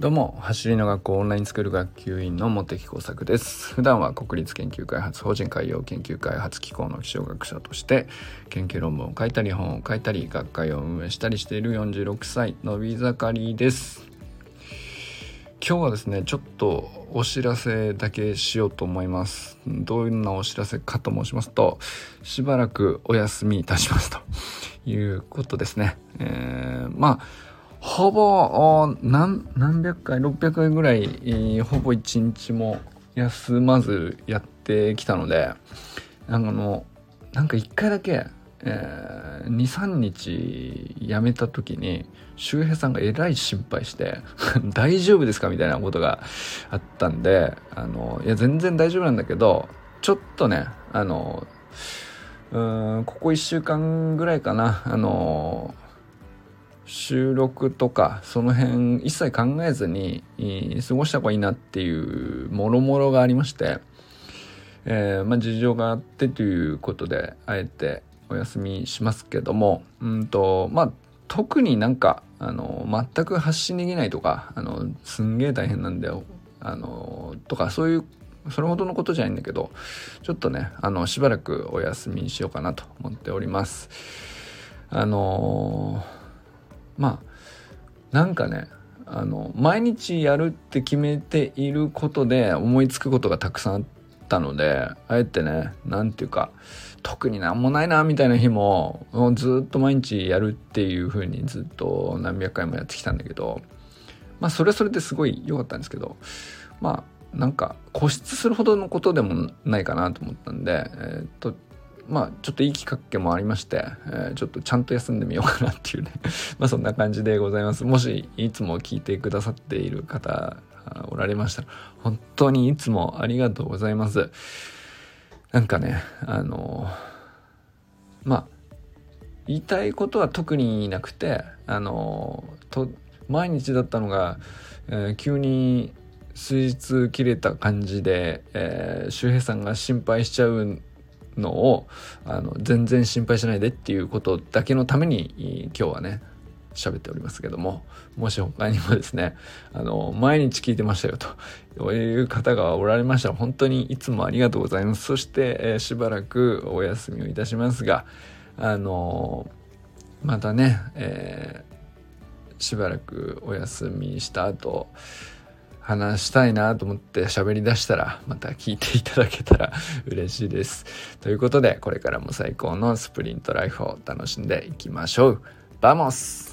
どうも走りの学校オンラインスクール学級委員の茂木耕作です。普段は国立研究開発法人海洋研究開発機構の気象学者として研究論文を書いたり本を書いたり学会を運営したりしている46歳のび盛りです。今日はですねちょっとお知らせだけしようと思います。どんなお知らせかと申しますとしばらくお休みいたしますということですね、えー、まあほぼ何百回600回ぐらい、えー、ほぼ一日も休まずやってきたのであのなんか一回だけ、えー、23日辞めた時に周平さんがえらい心配して 大丈夫ですかみたいなことがあったんであのいや全然大丈夫なんだけどちょっとねあのうんここ1週間ぐらいかなあの収録とかその辺一切考えずに過ごした方がいいなっていうもろもろがありまして、えー、まあ、事情があってということであえてお休みしますけどもうんとまあ特になんかあの全く発信できないとかあのすんげえ大変なんだよあのとかそういうそれほどのことじゃないんだけどちょっとねあのしばらくお休みにしようかなと思っております。あのーまあなんかねあの毎日やるって決めていることで思いつくことがたくさんあったのであえてね何て言うか特になんもないなみたいな日もずっと毎日やるっていう風にずっと何百回もやってきたんだけどまあそれはそれですごい良かったんですけどまあなんか固執するほどのことでもないかなと思ったんで、えー、っとまあちょっといいきっかけもありまして、えー、ちょっとちゃんと休んでみようかなっていうね。まあそんな感じでございます。もしいつも聞いてくださっている方おられましたら本当にいつもありがとうございます。なんかねあのまあ言いたいことは特になくてあのと毎日だったのが、えー、急に数日切れた感じで、えー、周平さんが心配しちゃうのをあの全然心配しないでっていうことだけのために今日はね喋っておりますけどももし他にもですねあの毎日聞いてましたよという方がおられましたら本当にいつもありがとうございます。そして、えー、しばらくお休みをいたしますがあのまたね、えー、しばらくお休みした後話したいなと思って喋り出したらまた聞いていただけたら 嬉しいです。ということでこれからも最高のスプリントライフを楽しんでいきましょう。 Vamos